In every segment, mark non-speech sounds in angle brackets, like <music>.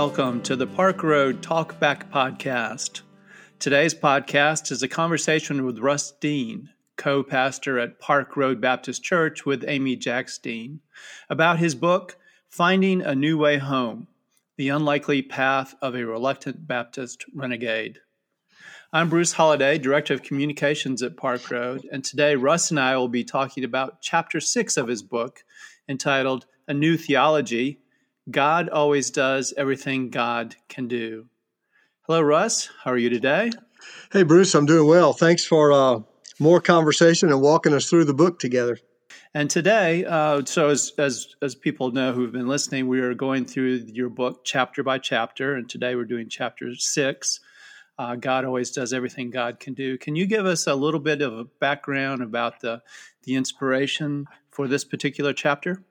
welcome to the Park Road Talkback Podcast. Today's podcast is a conversation with Russ Dean, co pastor at Park Road Baptist Church with Amy Jacks Dean, about his book, Finding a New Way Home The Unlikely Path of a Reluctant Baptist Renegade. I'm Bruce Holliday, Director of Communications at Park Road, and today Russ and I will be talking about Chapter 6 of his book entitled A New Theology God always does everything God can do. Hello, Russ. How are you today? Hey, Bruce. I'm doing well. Thanks for uh, more conversation and walking us through the book together. And today, uh, so as, as as people know who've been listening, we are going through your book chapter by chapter, and today we're doing chapter six. Uh, God always does everything God can do. Can you give us a little bit of a background about the the inspiration for this particular chapter?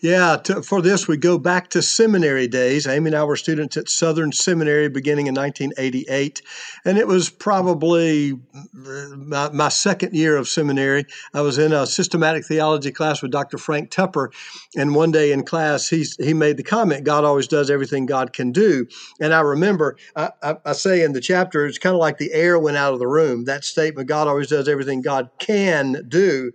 Yeah, to, for this, we go back to seminary days. Amy and I were students at Southern Seminary beginning in 1988, and it was probably uh, my, my, second year of seminary. I was in a systematic theology class with Dr. Frank Tupper, and one day in class, he, he made the comment, God always does everything God can do. And I remember, I, I, I say in the chapter, it's kind of like the air went out of the room. That statement, God always does everything God can do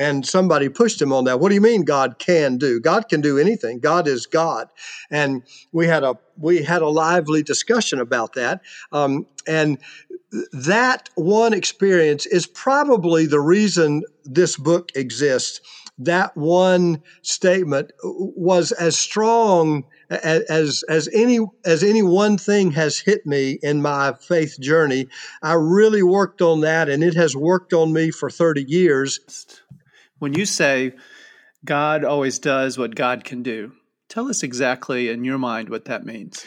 and somebody pushed him on that. What do you mean God can do? God can do anything. God is God. And we had a we had a lively discussion about that. Um, and that one experience is probably the reason this book exists. That one statement was as strong as as any as any one thing has hit me in my faith journey. I really worked on that, and it has worked on me for thirty years. When you say God always does what God can do, tell us exactly in your mind what that means.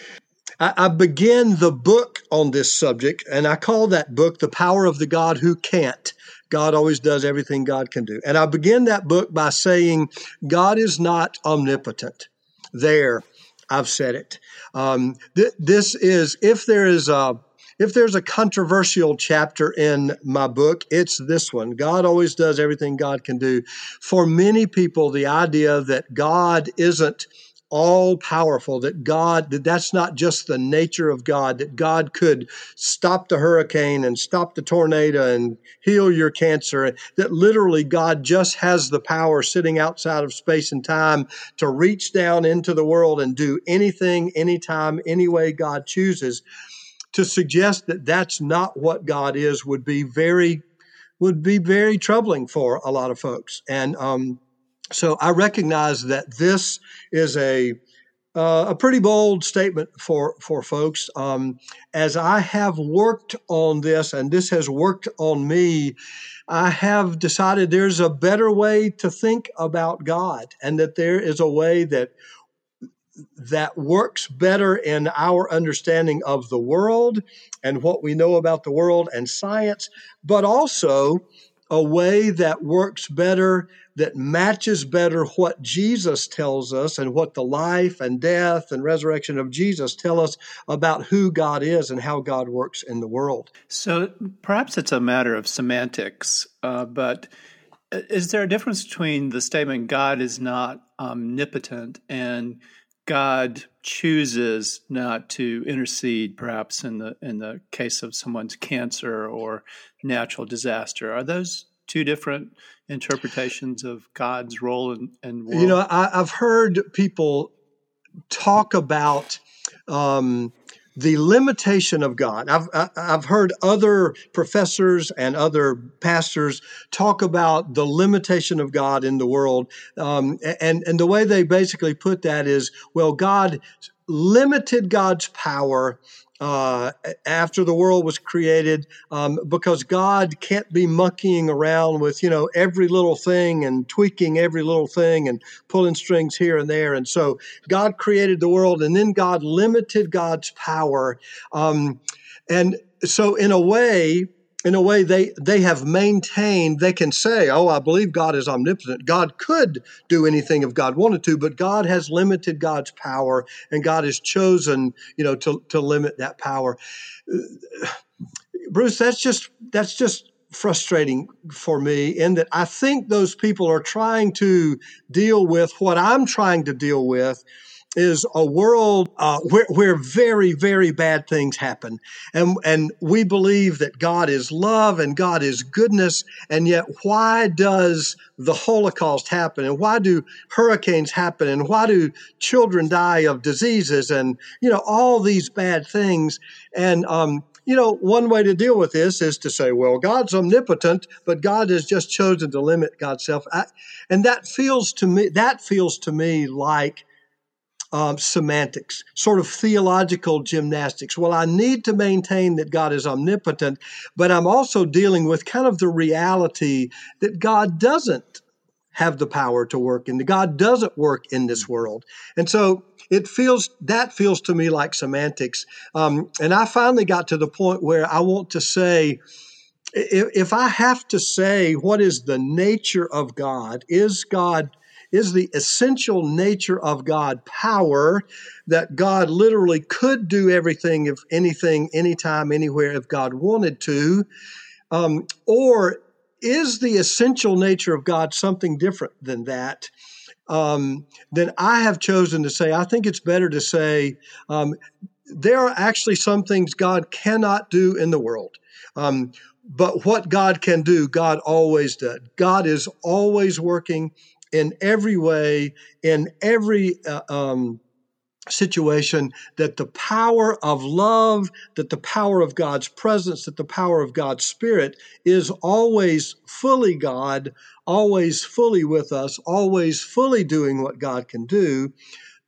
I, begin the book on this subject, and I call that book The Power of the God Who Can't. God always does everything God can do. And I begin that book by saying, God is not omnipotent. There, I've said it. Um, th- this is, if there is a if there's a controversial chapter in my book, it's this one. God always does everything God can do. For many people, the idea that God isn't all powerful, that God, that that's not just the nature of God, that God could stop the hurricane and stop the tornado and heal your cancer, that literally God just has the power sitting outside of space and time to reach down into the world and do anything, anytime, any way God chooses to suggest that that's not what God is would be very would be very troubling for a lot of folks. And um, so I recognize that this is a uh, a pretty bold statement for for folks. Um, as I have worked on this, and this has worked on me, I have decided there's a better way to think about God, and that there is a way that that works better in our understanding of the world and what we know about the world and science, but also a way that works better, that matches better what Jesus tells us and what the life and death and resurrection of Jesus tell us about who God is and how God works in the world. So perhaps it's a matter of semantics, uh, but is there a difference between the statement God is not omnipotent and God chooses not to intercede, perhaps in the in the case of someone's cancer or natural disaster. Are those two different interpretations of God's role in, in world? You know, I, have heard people talk about um, the limitation of God. I've, I've heard other professors and other pastors talk about the limitation of God in the world. Um, and, and the way they basically put that is, well, God limited God's power uh, after the world was created um, because God can't be monkeying around with, you know, every little thing and tweaking every little thing and pulling strings here and there. And so God created the world and then God limited God's power. Um, and so, in a way, in a way they they have maintained they can say oh i believe god is omnipotent. God could do anything if god wanted to but god has limited god's power and god has chosen you know to, to limit that power. Bruce that's just that's just frustrating for me in that i think those people are trying to deal with what i'm trying to deal with is a world uh, where, where very, very bad things happen. And, and we believe that God is love and God is goodness. And yet, why does the Holocaust happen? And why do hurricanes happen? And why do children die of diseases? And, you know, all these bad things. And, um, you know, one way to deal with this is to say, well, God's omnipotent, but God has just chosen to limit God's self. I, and that feels to me, that feels to me like um, semantics, sort of theological gymnastics. Well, I need to maintain that God is omnipotent, but I'm also dealing with kind of the reality that God doesn't have the power to work in the God doesn't work in this world. And so it feels that feels to me like semantics. Um, and I finally got to the point where I want to say, if I have to say what is the nature of God, is God is the essential nature of God power that God literally could do everything, if anything, anytime, anywhere, if God wanted to? Um, or is the essential nature of God something different than that? Um, then I have chosen to say, I think it's better to say, um, there are actually some things God cannot do in the world. Um, but what God can do, God always did. God is always working in every way, in every uh, um, situation, that the power of love, that the power of God's presence, that the power of God's Spirit is always fully God, always fully with us, always fully doing what God can do.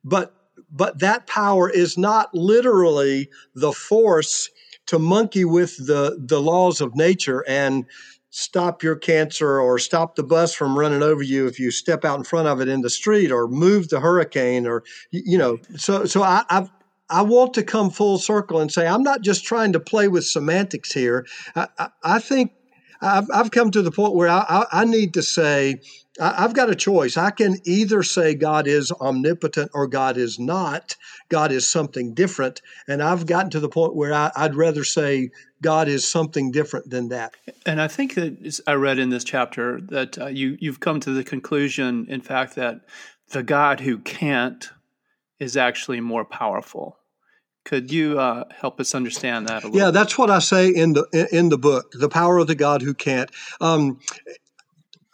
But but that power is not literally the force to monkey with the the laws of nature and stop your cancer or stop the bus from running over you if you step out in front of it in the street or move the hurricane or you know so so I, I've I want to come full circle and say I'm not just trying to play with semantics here. I, I, I think I've, I've, come to the point where I, I need to say I've got a choice. I can either say God is omnipotent or God is not. God is something different. And I've gotten to the point where I, would rather say God is something different than that. And I think that I read in this chapter that uh, you, you've come to the conclusion, in fact, that the God who can't is actually more powerful. Could you uh, help us understand that a little? Yeah, that's what I say in the in the book, "The Power of the God Who Can't." Um,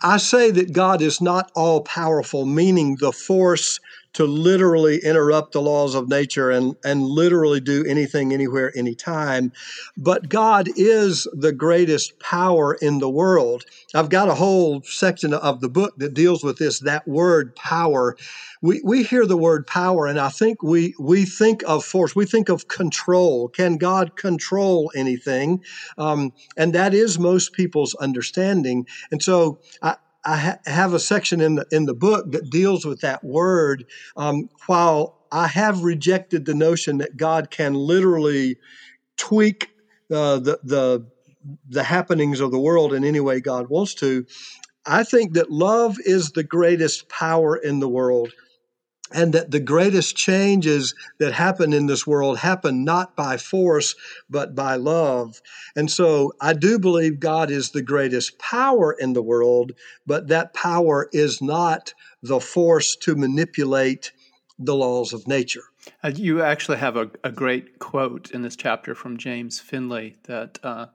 I say that God is not all powerful, meaning the force to literally interrupt the laws of nature and, and literally do anything, anywhere, anytime. But God is the greatest power in the world. I've got a whole section of the book that deals with this, that word power. We, we hear the word power and I think we, we think of force. We think of control. Can God control anything? Um, and that is most people's understanding. And so I, I ha- have a section in the in the book that deals with that word. Um, while I have rejected the notion that God can literally tweak uh, the the the happenings of the world in any way God wants to, I think that love is the greatest power in the world and that the greatest changes that happen in this world happen not by force but by love. And so i do believe god is the greatest power in the world but that power is not the force to manipulate the laws of nature. Uh, you actually have a, a, great quote in this chapter from james finley that uh,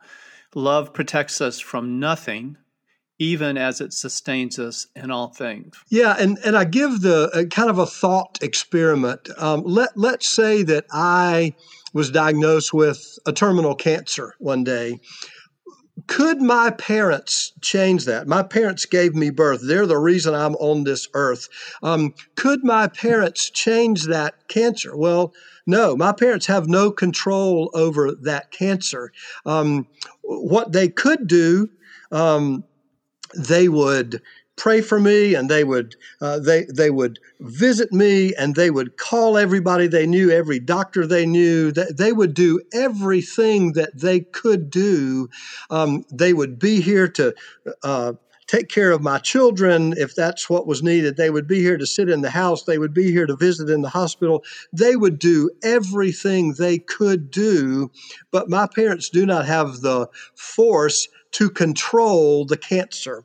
love protects us from nothing even as it sustains us in all things. Yeah, and, and I give the uh, kind of a thought experiment. Um, let let's say that I was diagnosed with a terminal cancer one day. Could my parents change that? My parents gave me birth. They're the reason I'm on this earth. Um, could my parents change that cancer? Well, no, my parents have no control over that cancer. Um, what they could do um, they would pray for me and they would uh, they they would visit me and they would call everybody they knew every doctor they knew. They, they would do everything that they could do. Um, they would be here to uh, take care of my children if that's what was needed. They would be here to sit in the house. They would be here to visit in the hospital. They would do everything they could do but my parents do not have the force to control the cancer.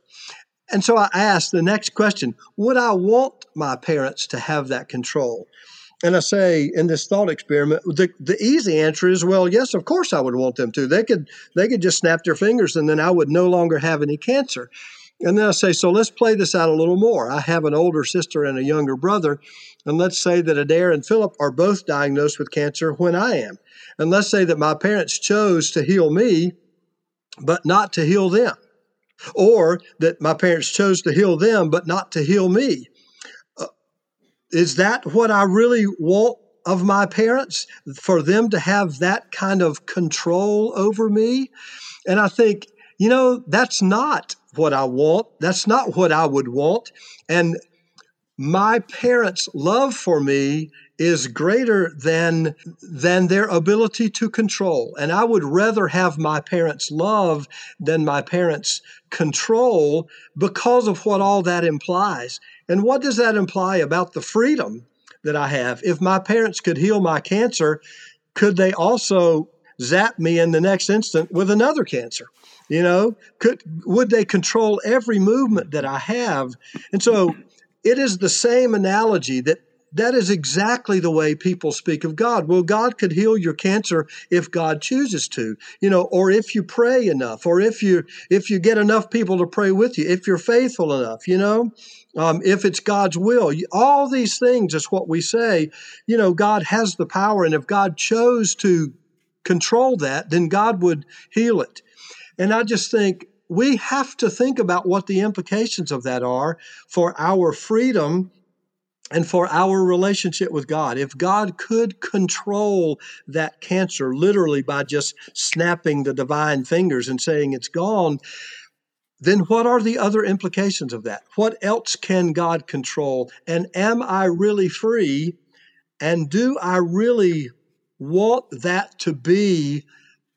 And so I asked the next question Would I want my parents to have that control? and I say in this thought experiment, the, the easy answer is, well, yes, of course I would want them to. They could they could just snap their fingers and then I would no longer have any cancer. And then I say, so let's play this out a little more. I have an older sister and a younger brother, and let's say that Adair and Philip are both diagnosed with cancer when I am. And let's say that my parents chose to heal me, but not to heal them. Or that my parents chose to heal them, but not to heal me. Uh, is that what I really want of my parents? For them to have that kind of control over me? And I think, you know, that's not what I want. That's not what I would want. And my parents' love for me is greater than than their ability to control. And i would rather have my parents love than my parents control because of what all that implies. And what does that imply about the freedom that i have? If my parents could heal my cancer could they also zap me in the next instant with another cancer? You know could would they control every movement that i have? And so it is the same analogy that that is exactly the way people speak of God. Well, God could heal your cancer if God chooses to, you know, or if you pray enough, or if you if you get enough people to pray with you, if you're faithful enough, you know, um, if it's God's will. All these things is what we say. You know, God has the power, and if God chose to control that, then God would heal it. And I just think we have to think about what the implications of that are for our freedom and for our relationship with God. If God could control that cancer literally by just snapping the divine fingers and saying it's gone, then what are the other implications of that? What else can God control? And am I really free? And do I really want that to be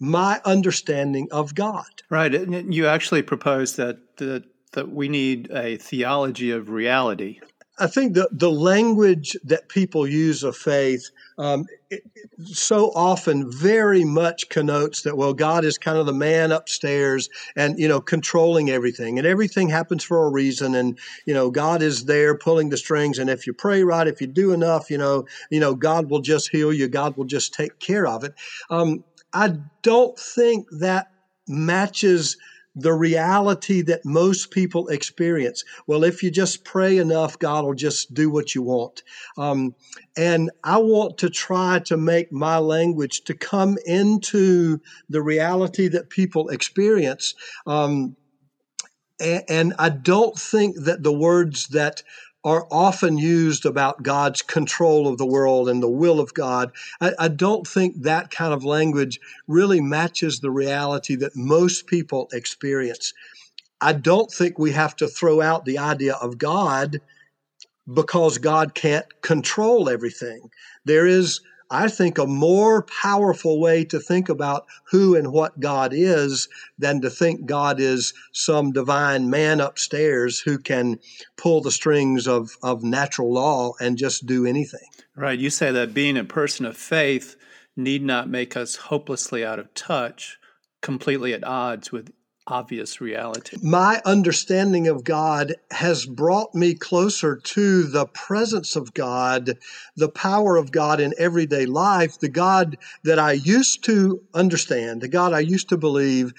my understanding of God? Right. And you actually propose that, that, that we need a theology of reality. I think the, the language that people use of faith um, it, so often very much connotes that, well, God is kind of the man upstairs and, you know, controlling everything and everything happens for a reason. And, you know, God is there pulling the strings. And if you pray right, if you do enough, you know, you know, God will just heal you. God will just take care of it. Um, I don't think that matches the reality that most people experience. Well, if you just pray enough, God will just do what you want. Um, and I want to try to make my language to come into the reality that people experience. Um, and, and I don't think that the words that are often used about God's control of the world and the will of God. I, I, don't think that kind of language really matches the reality that most people experience. I don't think we have to throw out the idea of God because God can't control everything. There is I think, a more powerful way to think about who and what God is than to think God is some divine man upstairs who can pull the strings of, of natural law and just do anything. Right. You say that being a person of faith need not make us hopelessly out of touch, completely at odds with obvious reality. My understanding of God has brought me closer to the presence of God, the power of God in everyday life. The God that I used to understand, the God I used to believe,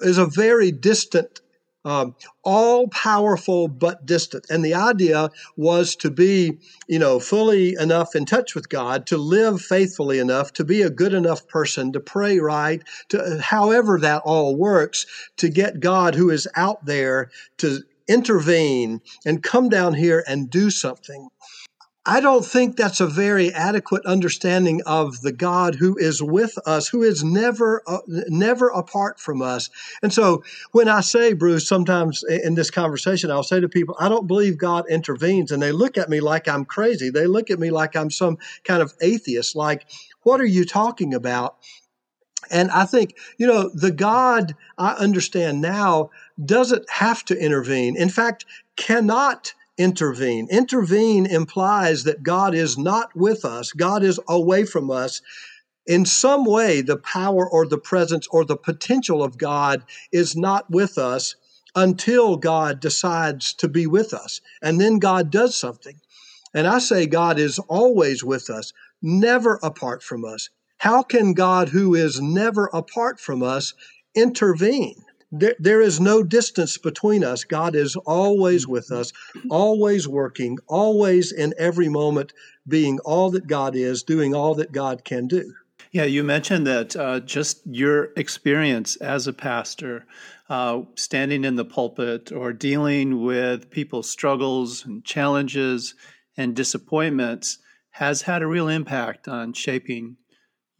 is a very distant um, all powerful but distant. And the idea was to be, you know, fully enough in touch with God, to live faithfully enough, to be a good enough person, to pray right, to however that all works, to get God who is out there to intervene and come down here and do something. I don't think that's a very adequate understanding of the God who is with us, who is never, uh, never apart from us. And so when I say, Bruce, sometimes in this conversation, I'll say to people, I don't believe God intervenes. And they look at me like I'm crazy. They look at me like I'm some kind of atheist, like, what are you talking about? And I think, you know, the God I understand now doesn't have to intervene. In fact, cannot intervene. Intervene implies that God is not with us, God is away from us. In some way, the power or the presence or the potential of God is not with us until God decides to be with us. And then God does something. And I say God is always with us, never apart from us. How can God, who is never apart from us, intervene? There, there is no distance between us. God is always with us, always working, always in every moment being all that God is, doing all that God can do. Yeah, you mentioned that uh, just your experience as a pastor, uh, standing in the pulpit or dealing with people's struggles and challenges and disappointments has had a real impact on shaping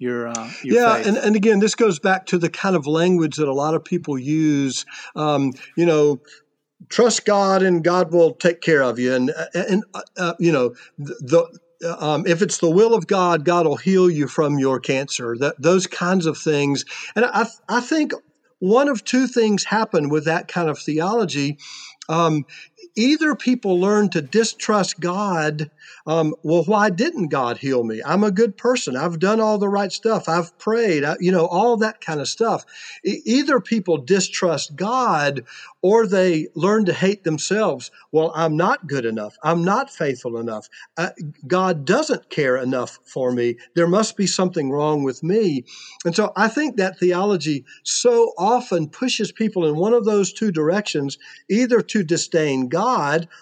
your, uh, your yeah faith. and, and again this goes back to the kind of language that a lot of people use um, you know trust god and god will take care of you and and uh, uh you know the um, if it's the will of God, God will heal you from your cancer. That those kinds of things, and I, I think one of two things happen with that kind of theology. Um, either people learn to distrust God. Um, well, why didn't God heal me? I'm a good person. I've done all the right stuff. I've prayed, I, you know, all that kind of stuff. E- either people distrust God or they learn to hate themselves. Well, I'm not good enough. I'm not faithful enough. Uh, God doesn't care enough for me. There must be something wrong with me. And so I think that theology so often pushes people in one of those two directions, either to disdain God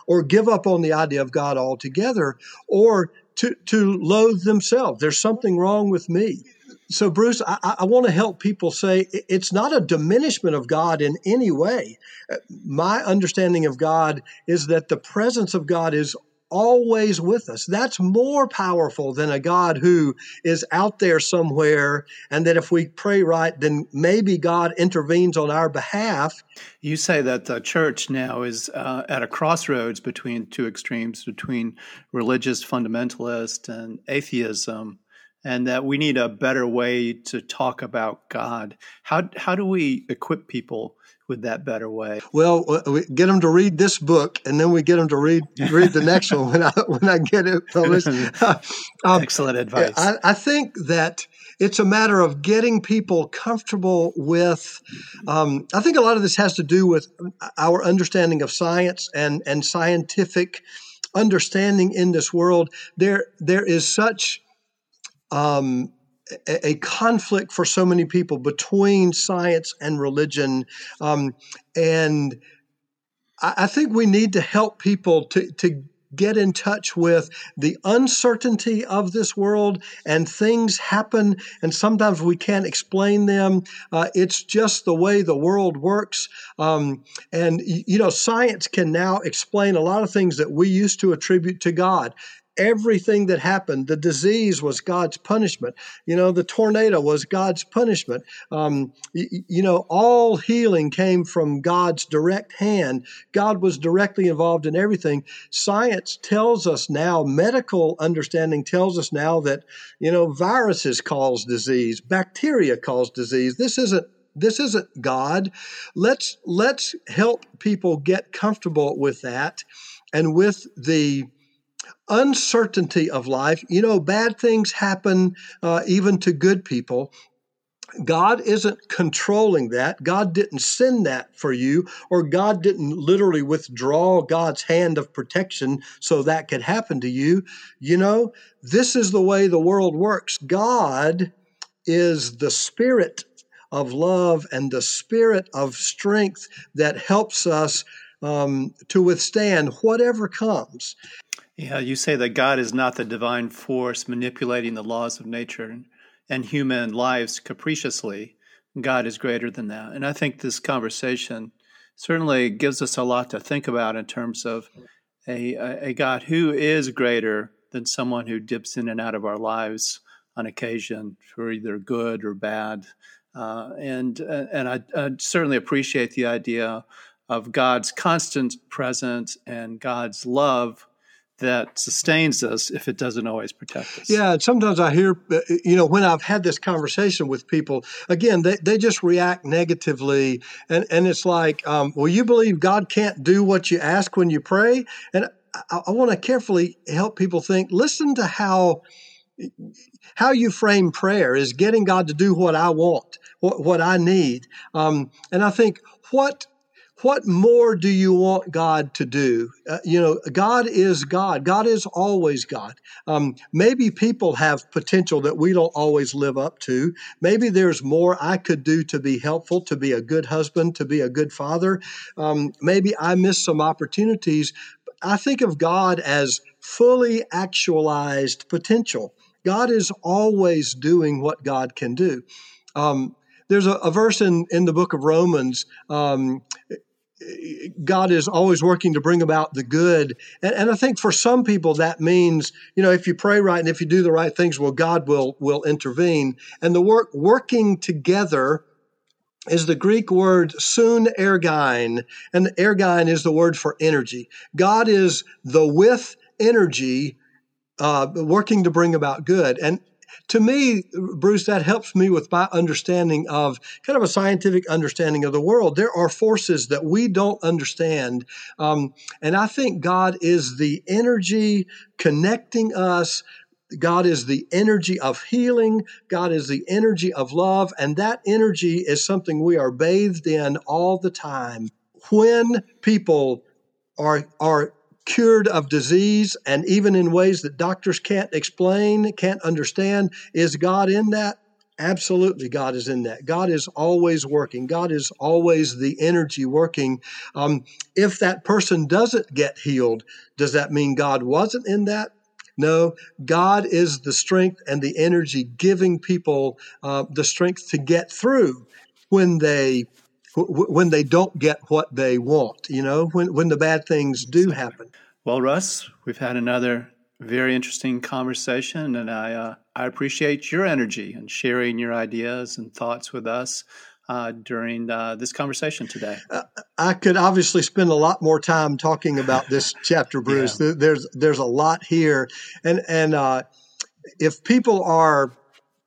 or give up on the idea of God altogether or to, to loathe themselves. There's something wrong with me. So, Bruce, I, I want to help people say it's not a diminishment of God in any way. Uh, my understanding of God is that the presence of God is always with us. That's more powerful than a God who is out there somewhere, and that if we pray right, then maybe God intervenes on our behalf. You say that the church now is uh, at a crossroads between two extremes, between religious fundamentalist and atheism and that we need a better way to talk about God. How how do we equip people with that better way? Well, we get them to read this book, and then we get them to read read the next <laughs> one when I when I get it published. <laughs> um, Excellent advice. I, I, think that it's a matter of getting people comfortable with. Um, I think a lot of this has to do with our understanding of science and and scientific understanding in this world. There there is such um, a, a, conflict for so many people between science and religion. Um, and I, I, think we need to help people to, to get in touch with the uncertainty of this world and things happen and sometimes we can't explain them. Uh, it's just the way the world works. Um, and you know science can now explain a lot of things that we used to attribute to god everything that happened. The disease was God's punishment. You know, the tornado was God's punishment. Um, you, you know, all healing came from God's direct hand. God was directly involved in everything. Science tells us now, medical understanding tells us now that, you know, viruses cause disease, bacteria cause disease. This isn't this isn't God. Let's let's help people get comfortable with that and with the uncertainty of life. You know, bad things happen uh, even to good people. God isn't controlling that. God didn't send that for you, or God didn't literally withdraw God's hand of protection so that could happen to you. You know, this is the way the world works. God is the spirit of love and the spirit of strength that helps us um, to withstand whatever comes. Yeah, you say that God is not the divine force manipulating the laws of nature and human lives capriciously. God is greater than that. And I think this conversation certainly gives us a lot to think about in terms of a, a God who is greater than someone who dips in and out of our lives on occasion for either good or bad. Uh, and and I, I, certainly appreciate the idea of God's constant presence and God's love that sustains us if it doesn't always protect us. Yeah, and sometimes I hear, you know, when I've had this conversation with people, again, they, they just react negatively. And, and it's like, um, well, you believe God can't do what you ask when you pray? And I, I want to carefully help people think, listen to how how you frame prayer is getting God to do what I want, what, what I need. Um, and I think what what more do you want God to do? Uh, you know, God is God. God is always God. Um, maybe people have potential that we don't always live up to. Maybe there's more I could do to be helpful, to be a good husband, to be a good father. Um, maybe I missed some opportunities. I think of God as fully actualized potential. God is always doing what God can do. Um, there's a, a, verse in, in the book of Romans. Um, God is always working to bring about the good. And, and, I think for some people that means, you know, if you pray right and if you do the right things, well, God will will intervene. And the work working together is the Greek word sun ergine, and ergine is the word for energy. God is the with energy uh, working to bring about good. And to me, Bruce, that helps me with my understanding of kind of a scientific understanding of the world. There are forces that we don't understand. Um, and I think God is the energy connecting us. God is the energy of healing. God is the energy of love. And that energy is something we are bathed in all the time. When people are, are cured of disease and even in ways that doctors can't explain, can't understand. Is God in that? Absolutely, God is in that. God is always working. God is always the energy working. Um, if that person doesn't get healed, does that mean God wasn't in that? No, God is the strength and the energy giving people uh, the strength to get through when they when they don't get what they want, you know, when, when the bad things do happen. Well, Russ, we've had another very interesting conversation, and I, uh, I appreciate your energy and sharing your ideas and thoughts with us. Uh, during uh, this conversation today? Uh, I could obviously spend a lot more time talking about this <laughs> chapter, Bruce. Yeah. There's there's a lot here, and and uh, if people are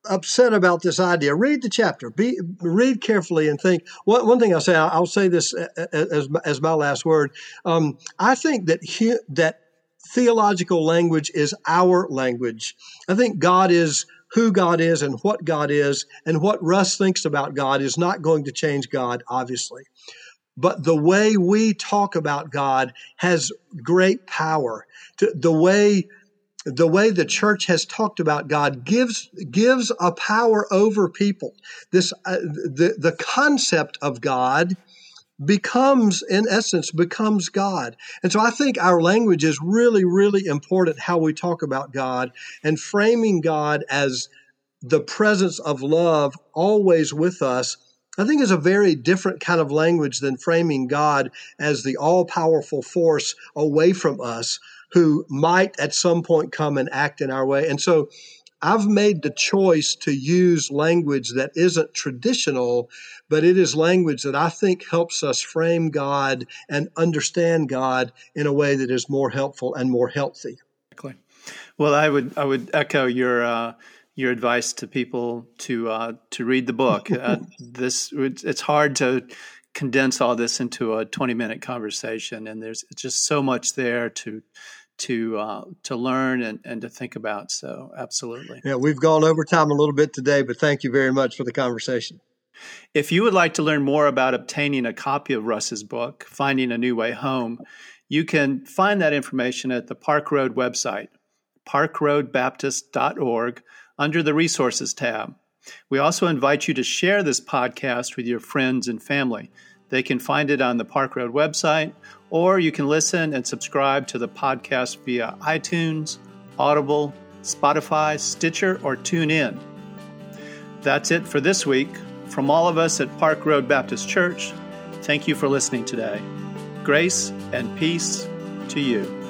upset about this idea, read the chapter. Be read carefully and think. One, one thing I'll say, I'll say this as as my last word. Um, I think that he, that theological language is our language. I think God is who God is and what God is, and what Russ thinks about God is not going to change God, obviously. But the way we talk about God has great power. The way the way the church has talked about God gives gives a power over people. This uh, the the concept of God becomes in essence becomes God. And so I think our language is really really important how we talk about God and framing God as the presence of love always with us I think is a very different kind of language than framing God as the all powerful force away from us who might at some point come and act in our way. And so I've made the choice to use language that isn't traditional, but it is language that I think helps us frame God and understand God in a way that is more helpful and more healthy. Exactly. Well, I would I would echo your uh, your advice to people to uh, to read the book. <laughs> Uh, this it's hard to condense all this into a 20 minute conversation and there's just so much there to to uh, to learn and, and to think about. So absolutely. Yeah, we've gone over time a little bit today, but thank you very much for the conversation. If you would like to learn more about obtaining a copy of Russ's book, Finding a New Way Home, you can find that information at the Park Road website, parkroadbaptist.org, under the Resources tab. We also invite you to share this podcast with your friends and family. They can find it on the Park Road website, or you can listen and subscribe to the podcast via iTunes, Audible, Spotify, Stitcher, or TuneIn. That's it for this week. From all of us at Park Road Baptist Church, thank you for listening today. Grace and peace to you.